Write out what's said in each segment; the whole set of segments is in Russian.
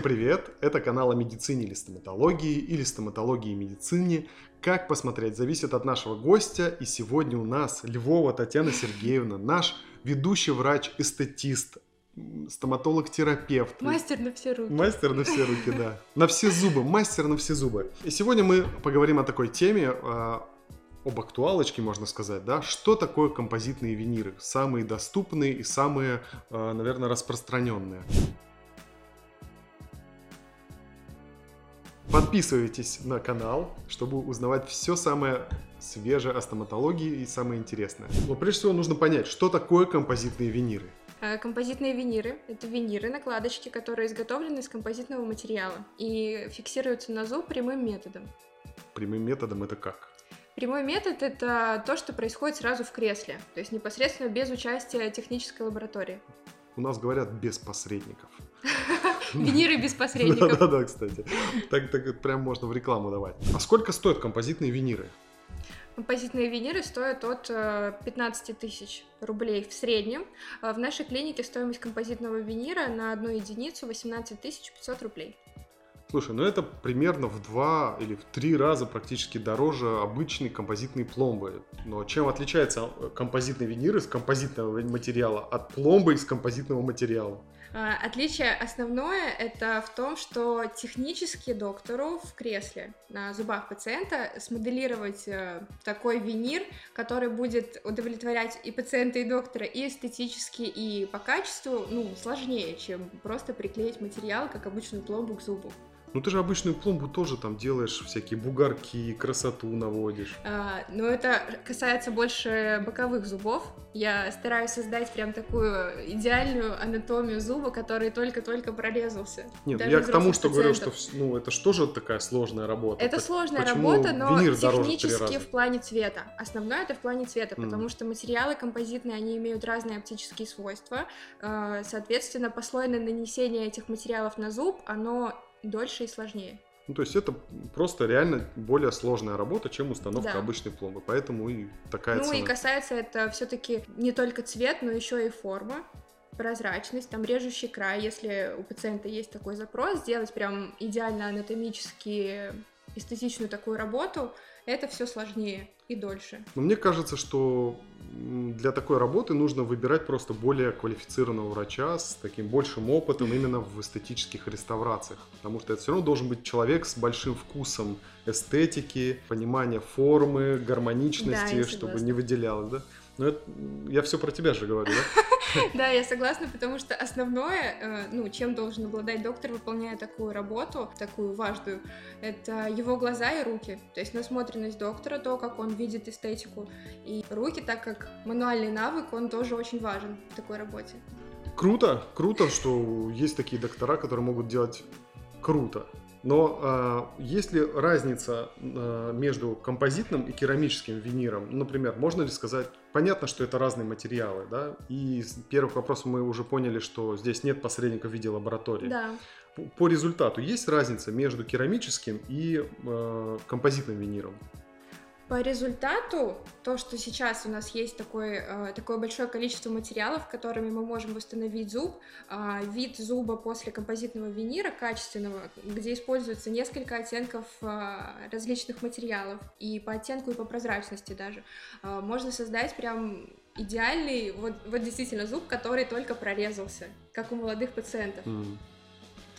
Всем привет! Это канал о медицине или стоматологии, или стоматологии и медицине. Как посмотреть, зависит от нашего гостя. И сегодня у нас Львова Татьяна Сергеевна, наш ведущий врач-эстетист, стоматолог-терапевт. Мастер на все руки. Мастер на все руки, да. На все зубы, мастер на все зубы. И сегодня мы поговорим о такой теме, а, об актуалочке, можно сказать, да, что такое композитные виниры, самые доступные и самые, а, наверное, распространенные. Подписывайтесь на канал, чтобы узнавать все самое свежее о стоматологии и самое интересное. Но прежде всего нужно понять, что такое композитные виниры. А, композитные виниры — это виниры, накладочки, которые изготовлены из композитного материала и фиксируются на зуб прямым методом. Прямым методом это как? Прямой метод — это то, что происходит сразу в кресле, то есть непосредственно без участия технической лаборатории. У нас говорят без посредников. Виниры без посредников. Да-да-да, кстати. Так, так прям можно в рекламу давать. А сколько стоят композитные виниры? Композитные виниры стоят от 15 э, тысяч рублей в среднем. А в нашей клинике стоимость композитного винира на одну единицу 18 500 рублей. Слушай, ну это примерно в два или в три раза практически дороже обычной композитной пломбы. Но чем отличается э, композитный винир из композитного материала от пломбы из композитного материала? А, отличие основное это в том, что технически доктору в кресле на зубах пациента смоделировать э, такой винир, который будет удовлетворять и пациента, и доктора и эстетически, и по качеству, ну, сложнее, чем просто приклеить материал, как обычную пломбу к зубу. Ну ты же обычную пломбу тоже там делаешь всякие бугорки, красоту наводишь. А, но это касается больше боковых зубов. Я стараюсь создать прям такую идеальную анатомию зуба, который только-только прорезался. Нет, я к тому, что говорю, что ну, это же тоже такая сложная работа. Это сложная работа, но технически в плане цвета. Основное это в плане цвета, mm. потому что материалы композитные, они имеют разные оптические свойства. А, соответственно, послойное нанесение этих материалов на зуб, оно дольше и сложнее. Ну, то есть это просто реально более сложная работа, чем установка да. обычной пломбы, поэтому и такая ну, цена. Ну и касается это все-таки не только цвет, но еще и форма, прозрачность, там режущий край, если у пациента есть такой запрос, сделать прям идеально анатомически эстетичную такую работу, это все сложнее и дольше. Но мне кажется, что для такой работы нужно выбирать просто более квалифицированного врача с таким большим опытом именно в эстетических реставрациях. Потому что это все равно должен быть человек с большим вкусом эстетики, понимания формы, гармоничности, да, чтобы не выделялось, да? Но это, я все про тебя же говорю, да? Да, я согласна, потому что основное, э, ну, чем должен обладать доктор, выполняя такую работу, такую важную, это его глаза и руки. То есть насмотренность доктора, то, как он видит эстетику. И руки, так как мануальный навык, он тоже очень важен в такой работе. Круто, круто, что есть такие доктора, которые могут делать круто. Но э, есть ли разница э, между композитным и керамическим виниром? Например, можно ли сказать, понятно, что это разные материалы, да? И с первых вопросов мы уже поняли, что здесь нет посредника в виде лаборатории. Да. По, результату есть разница между керамическим и э, композитным виниром? По результату, то, что сейчас у нас есть такое, э, такое большое количество материалов, которыми мы можем восстановить зуб, а, вид зуба после композитного винира качественного, где используется несколько оттенков а, различных материалов, и по оттенку, и по прозрачности даже, а, можно создать прям идеальный, вот, вот действительно зуб, который только прорезался, как у молодых пациентов. Mm.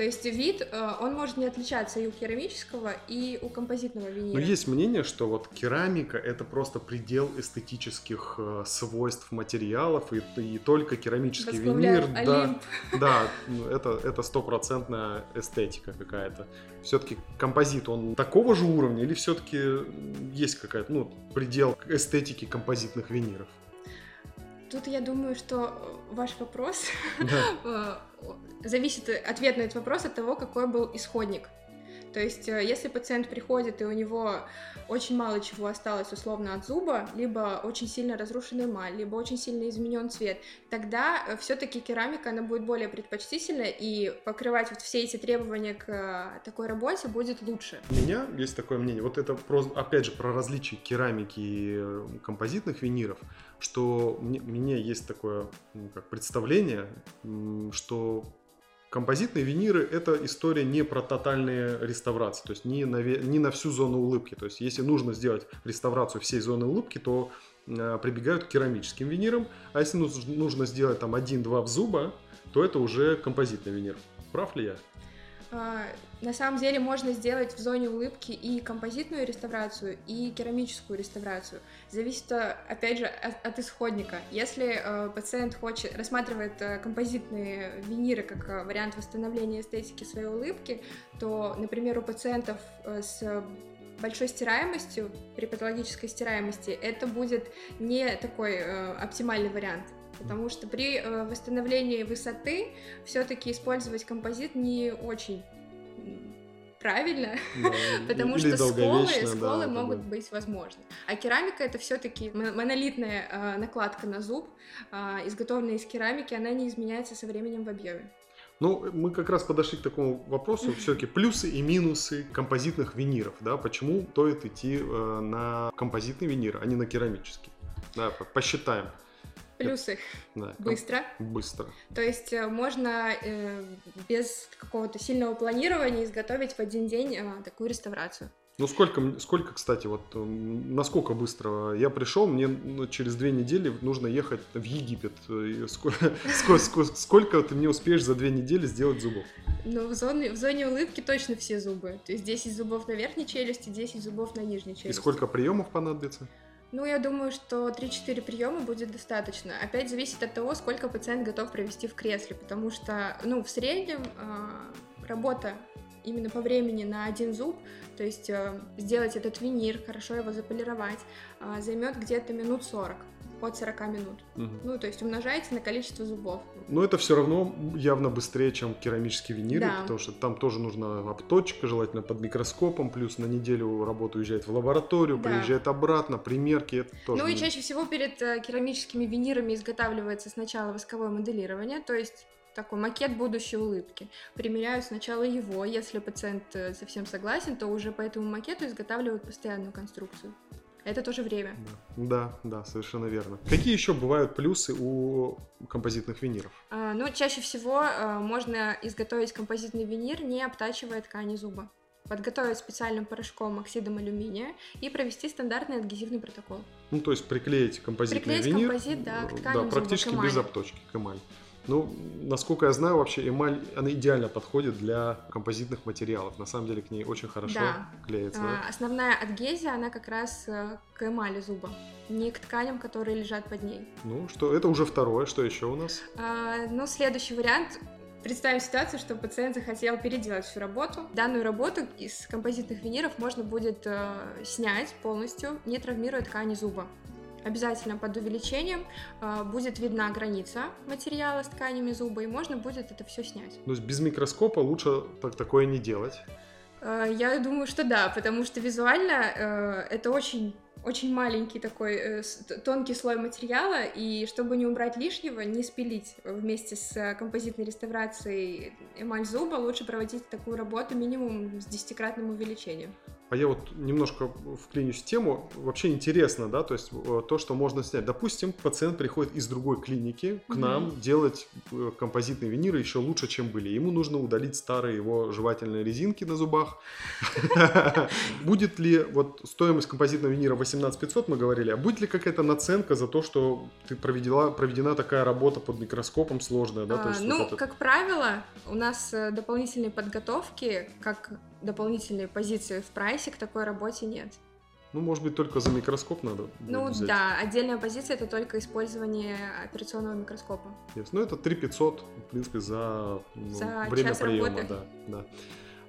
То есть вид, э, он может не отличаться и у керамического, и у композитного винира. Но есть мнение, что вот керамика это просто предел эстетических э, свойств материалов, и, и только керамический винир, да, да, это это стопроцентная эстетика какая-то. Все-таки композит, он такого же уровня, или все-таки есть какая-то, ну, предел эстетики композитных виниров? Тут я думаю, что ваш вопрос да. зависит ответ на этот вопрос от того, какой был исходник. То есть, э, если пациент приходит и у него очень мало чего осталось условно от зуба, либо очень сильно разрушенный эмаль, либо очень сильно изменен цвет, тогда э, все-таки керамика она будет более предпочтительна и покрывать вот все эти требования к э, такой работе будет лучше. У меня есть такое мнение, вот это про, опять же про различия керамики и композитных виниров, что мне, мне есть такое ну, как представление, что композитные виниры – это история не про тотальные реставрации, то есть не на, не на всю зону улыбки. То есть если нужно сделать реставрацию всей зоны улыбки, то э, прибегают к керамическим винирам, а если нужно, сделать там один-два зуба, то это уже композитный винир. Прав ли я? А, на самом деле можно сделать в зоне улыбки и композитную реставрацию, и керамическую реставрацию. Зависит, э, опять же, от, исходника. Если э, пациент хочет, рассматривает композитные виниры как вариант восстановления эстетики своей улыбки, то, например, у пациентов с большой стираемостью, при патологической стираемости, это будет не такой э, оптимальный вариант потому что при э, восстановлении высоты все-таки использовать композит не очень правильно, да, потому что сколы, сколы да, могут да. быть возможны. А керамика это все-таки монолитная э, накладка на зуб, э, изготовленная из керамики, она не изменяется со временем в объеме. Ну, мы как раз подошли к такому вопросу, все-таки плюсы и минусы композитных виниров, да, почему стоит идти э, на композитный винир, а не на керамический. Да, посчитаем. Плюсы. Да. Быстро. Быстро. То есть э, можно э, без какого-то сильного планирования изготовить в один день э, такую реставрацию. Ну сколько, сколько, кстати, вот э, насколько быстро я пришел, мне ну, через две недели нужно ехать в Египет. Сколько, сколько, сколько ты мне успеешь за две недели сделать зубов? Ну, в зоне, в зоне улыбки точно все зубы. То есть 10 зубов на верхней челюсти, 10 зубов на нижней челюсти. И сколько приемов понадобится? Ну, я думаю, что 3-4 приема будет достаточно. Опять зависит от того, сколько пациент готов провести в кресле, потому что, ну, в среднем э, работа именно по времени на один зуб, то есть э, сделать этот винир, хорошо его заполировать, э, займет где-то минут 40 от 40 минут. Угу. Ну, то есть умножаете на количество зубов. Но это все равно явно быстрее, чем керамические виниры, да. потому что там тоже нужна обточка, желательно под микроскопом, плюс на неделю работа уезжает в лабораторию, да. приезжает обратно, примерки, это тоже. Ну и чаще всего перед э, керамическими винирами изготавливается сначала восковое моделирование, то есть такой макет будущей улыбки. Примеряю сначала его, если пациент э, совсем согласен, то уже по этому макету изготавливают постоянную конструкцию. Это тоже время. Да, да, совершенно верно. Какие еще бывают плюсы у композитных виниров? А, ну, чаще всего а, можно изготовить композитный винир, не обтачивая ткани зуба подготовить специальным порошком оксидом алюминия и провести стандартный адгезивный протокол. Ну, то есть приклеить композитный приклеить винир. композит, да, к тканям Да, практически зуба, без обточки, к эмали. Ну, насколько я знаю, вообще эмаль, она идеально подходит для композитных материалов. На самом деле к ней очень хорошо да. клеится. А, Основная адгезия, она как раз э, к эмали зуба, не к тканям, которые лежат под ней. Ну, что, это уже второе. Что еще у нас? А, ну, следующий вариант Представим ситуацию, что пациент захотел переделать всю работу. Данную работу из композитных виниров можно будет э, снять полностью, не травмируя ткани зуба обязательно под увеличением э, будет видна граница материала с тканями зуба, и можно будет это все снять. То есть без микроскопа лучше так, такое не делать? Э, я думаю, что да, потому что визуально э, это очень очень маленький такой э, тонкий слой материала, и чтобы не убрать лишнего, не спилить вместе с композитной реставрацией эмаль зуба, лучше проводить такую работу минимум с десятикратным увеличением. А я вот немножко вклинюсь в тему. Вообще интересно, да, то есть э, то, что можно снять. Допустим, пациент приходит из другой клиники к mm-hmm. нам делать э, композитные виниры еще лучше, чем были. Ему нужно удалить старые его жевательные резинки на зубах. Будет ли вот стоимость композитного винира 18 500, мы говорили, а будет ли какая-то наценка за то, что ты проведена, проведена такая работа под микроскопом сложная, да? А, ну, как правило, у нас э, дополнительные подготовки, как дополнительные позиции в прайсе к такой работе нет. Ну, может быть, только за микроскоп надо. Ну взять. да, отдельная позиция это только использование операционного микроскопа. Yes. Ну, это 3 500, в принципе, за, ну, за время приема. Работы. Да, да.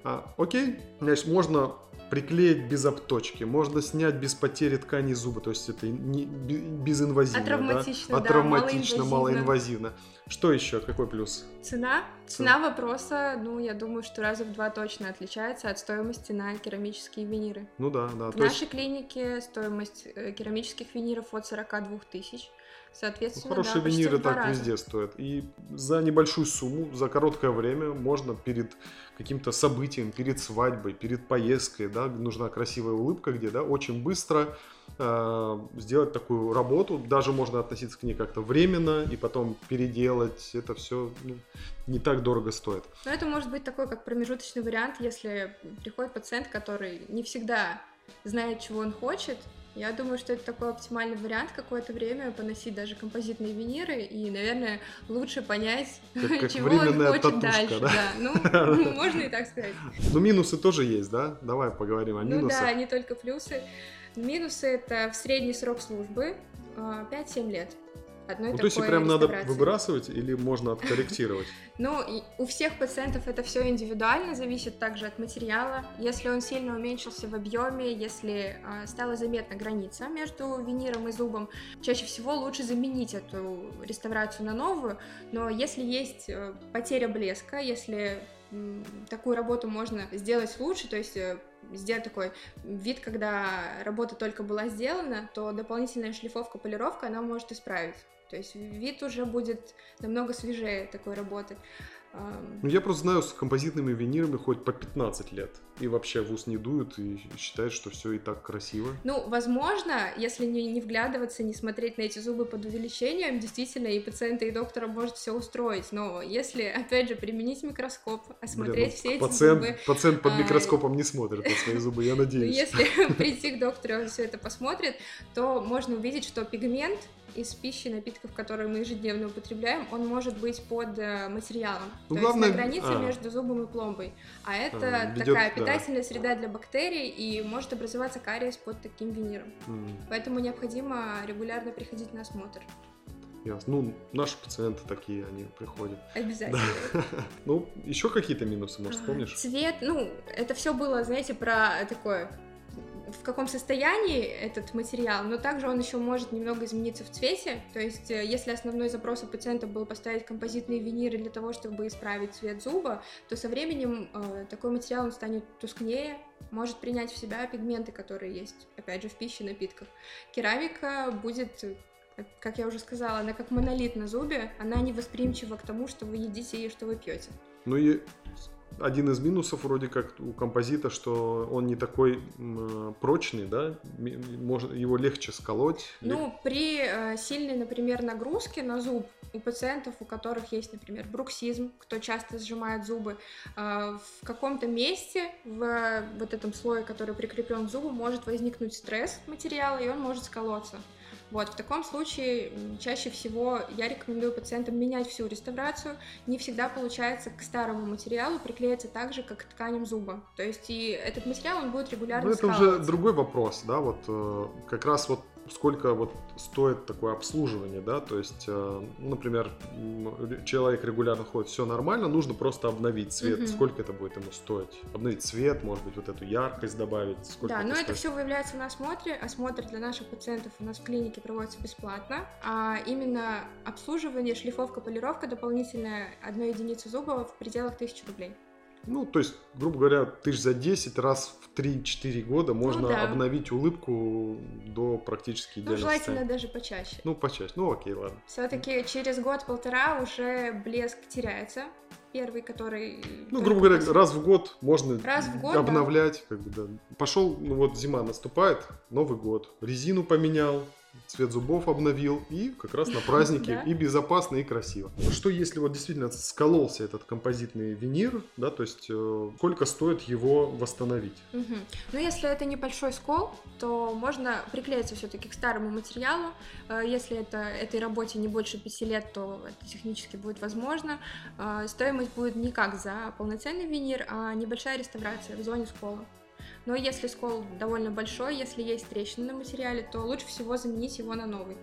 А, окей, значит, можно приклеить без обточки, можно снять без потери ткани зуба, то есть это не, безинвазивно, Атравматично, да? Атравматично, да, малоинвазивно. малоинвазивно. Что еще? Какой плюс? Цена? Цена вопроса, ну, я думаю, что раза в два точно отличается от стоимости на керамические виниры. Ну да, да. В нашей есть... клинике стоимость э, керамических виниров от 42 тысяч. Соответственно, ну, хорошие да, виниры так раза. везде стоят. И за небольшую сумму, за короткое время можно перед каким-то событием перед свадьбой, перед поездкой, да, нужна красивая улыбка, где, да, очень быстро э, сделать такую работу, даже можно относиться к ней как-то временно и потом переделать, это все ну, не так дорого стоит. Но это может быть такой как промежуточный вариант, если приходит пациент, который не всегда знает, чего он хочет, я думаю, что это такой оптимальный вариант какое-то время поносить даже композитные виниры и, наверное, лучше понять, как, чего он хочет татушка, дальше. Да? Да, ну, можно и так сказать. Ну, минусы тоже есть, да? Давай поговорим о минусах. Ну да, не только плюсы. Минусы — это в средний срок службы 5-7 а, лет ну, то есть прям надо выбрасывать или можно откорректировать? Ну, у всех пациентов это все индивидуально, зависит также от материала. Если он сильно уменьшился в объеме, если э, стала заметна граница между виниром и зубом, чаще всего лучше заменить эту реставрацию на новую. Но если есть э, потеря блеска, если такую работу можно сделать лучше, то есть э, сделать такой вид, когда работа только была сделана, то дополнительная шлифовка, полировка она может исправить. То есть вид уже будет намного свежее такой работы. Ну, я просто знаю, с композитными винирами хоть по 15 лет. И вообще в ус не дуют и считают, что все и так красиво. Ну, возможно, если не, не вглядываться, не смотреть на эти зубы под увеличением, действительно и пациента, и доктора может все устроить. Но если, опять же, применить микроскоп, осмотреть Блин, ну, все пациент, эти зубы... Пациент под а, микроскопом а, не смотрит на свои зубы, я надеюсь. Если прийти к доктору, он все это посмотрит, то можно увидеть, что пигмент из пищи, напитков, которые мы ежедневно употребляем, он может быть под э, материалом. Ну, То главное... есть на границе а. между зубом и пломбой. А это а, ведет, такая питательная да. среда для бактерий, и может образоваться кариес под таким виниром. Mm. Поэтому необходимо регулярно приходить на осмотр. Ясно. Ну, наши пациенты такие, они приходят. Обязательно. Да. Ну, еще какие-то минусы, может, вспомнишь? Цвет, ну, это все было, знаете, про такое в каком состоянии этот материал, но также он еще может немного измениться в цвете. То есть, э, если основной запрос у пациента был поставить композитные виниры для того, чтобы исправить цвет зуба, то со временем э, такой материал он станет тускнее, может принять в себя пигменты, которые есть, опять же, в пище, напитках. Керамика будет как я уже сказала, она как монолит на зубе, она не восприимчива к тому, что вы едите и что вы пьете. Ну и один из минусов вроде как у композита, что он не такой м, прочный, да, может его легче сколоть. Ну, при э, сильной, например, нагрузке на зуб у пациентов, у которых есть, например, бруксизм, кто часто сжимает зубы, э, в каком-то месте в вот этом слое, который прикреплен к зубу, может возникнуть стресс материала, и он может сколоться. Вот, в таком случае чаще всего я рекомендую пациентам менять всю реставрацию. Не всегда получается к старому материалу приклеиться так же, как к тканям зуба. То есть и этот материал, он будет регулярно Ну, это уже другой вопрос, да, вот э, как раз вот сколько вот стоит такое обслуживание, да, то есть, э, ну, например, человек регулярно ходит, все нормально, нужно просто обновить цвет, угу. сколько это будет ему стоить? Обновить цвет, может быть, вот эту яркость добавить, сколько Да, это но стоит? это все выявляется на осмотре, осмотр для наших пациентов у нас в клинике проводится бесплатно, а именно обслуживание, шлифовка, полировка дополнительная одной единицы зуба в пределах 1000 рублей. Ну, то есть, грубо говоря, тысяч за 10 раз в 3-4 года можно ну, да. обновить улыбку до практически идеального Ну, желательно состояния. даже почаще. Ну, почаще. Ну, окей, ладно. Все-таки через год-полтора уже блеск теряется. Первый, который... Ну, грубо говоря, раз в год можно раз в год, обновлять. Да. Как бы, да. Пошел, ну вот зима наступает, Новый год. Резину поменял, цвет зубов обновил, и как раз на празднике и безопасно, и красиво. Что если вот действительно скололся этот композитный винир, да, то есть э, сколько стоит его восстановить? Угу. Ну, если это небольшой скол, то можно приклеиться все-таки к старому материалу. Э, если это этой работе не больше пяти лет, то это технически будет возможно. Э, стоимость будет не как за полноценный винир, а небольшая реставрация в зоне скола. Но если скол довольно большой, если есть трещины на материале, то лучше всего заменить его на новый.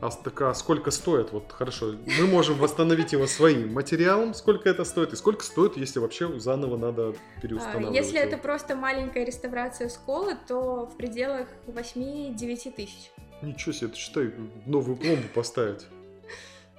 А так, а сколько стоит? Вот хорошо, мы можем восстановить его своим материалом, сколько это стоит, и сколько стоит, если вообще заново надо переустанавливать? Если его? это просто маленькая реставрация скола, то в пределах 8-9 тысяч. Ничего себе, это считай, новую пломбу поставить.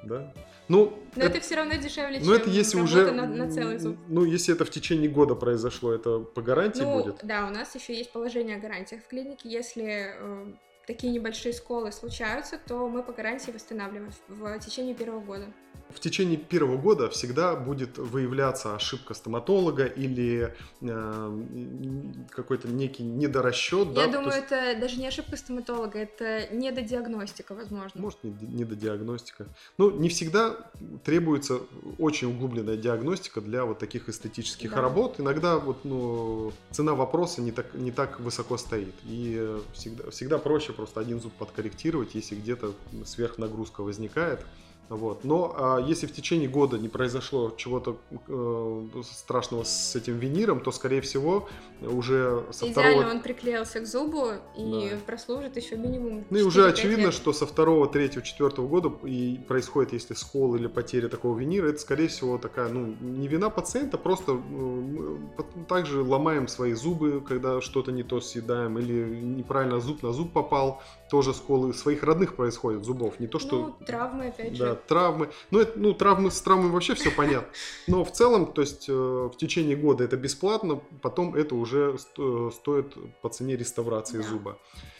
Да? Ну, но это, это все равно дешевле, ну, чем это если уже, на, на целый зуб. Ну, если это в течение года произошло, это по гарантии ну, будет? Да, у нас еще есть положение о гарантиях в клинике. Если э, такие небольшие сколы случаются, то мы по гарантии восстанавливаем в, в течение первого года. В течение первого года всегда будет выявляться ошибка стоматолога или э, какой-то некий недорасчет. Я да? думаю, есть... это даже не ошибка стоматолога, это недодиагностика, возможно. Может, недодиагностика. Ну, не всегда требуется очень углубленная диагностика для вот таких эстетических да. работ. Иногда вот, ну, цена вопроса не так, не так высоко стоит. И всегда, всегда проще просто один зуб подкорректировать, если где-то сверхнагрузка возникает. Вот. Но а, если в течение года не произошло чего-то э, страшного с этим виниром, то, скорее всего, уже со Идеально второго... он приклеился к зубу и да. прослужит еще минимум Ну и уже очевидно, лет. что со второго, третьего, четвертого года и происходит, если скол или потеря такого винира, это, скорее всего, такая, ну, не вина пациента, просто мы также ломаем свои зубы, когда что-то не то съедаем, или неправильно зуб на зуб попал, тоже сколы своих родных происходят, зубов, не то что... Ну, травмы, опять же. Да, травмы. Ну, это, ну, травмы с травмой вообще все понятно. Но в целом, то есть э, в течение года это бесплатно, потом это уже сто, стоит по цене реставрации да. зуба.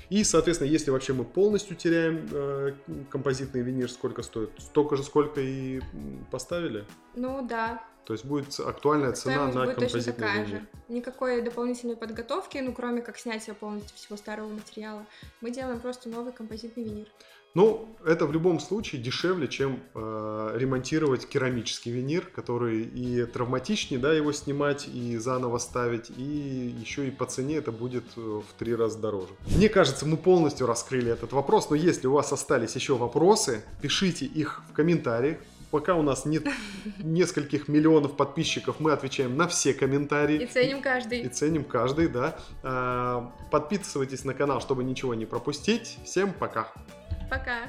И, соответственно, если вообще мы полностью теряем э, композитный винир, сколько стоит? Столько же, сколько и поставили? Ну да. То есть будет актуальная цена на будет композитный точно такая. Же. Никакой дополнительной подготовки, ну кроме как снятия полностью всего старого материала. Мы делаем просто новый композитный винир. Ну, это в любом случае дешевле, чем э, ремонтировать керамический винир, который и травматичнее, да, его снимать и заново ставить, и еще и по цене это будет э, в три раза дороже. Мне кажется, мы полностью раскрыли этот вопрос, но если у вас остались еще вопросы, пишите их в комментариях. Пока у нас нет нескольких миллионов подписчиков, мы отвечаем на все комментарии. И ценим каждый. И ценим каждый, да. А, подписывайтесь на канал, чтобы ничего не пропустить. Всем пока. Пока.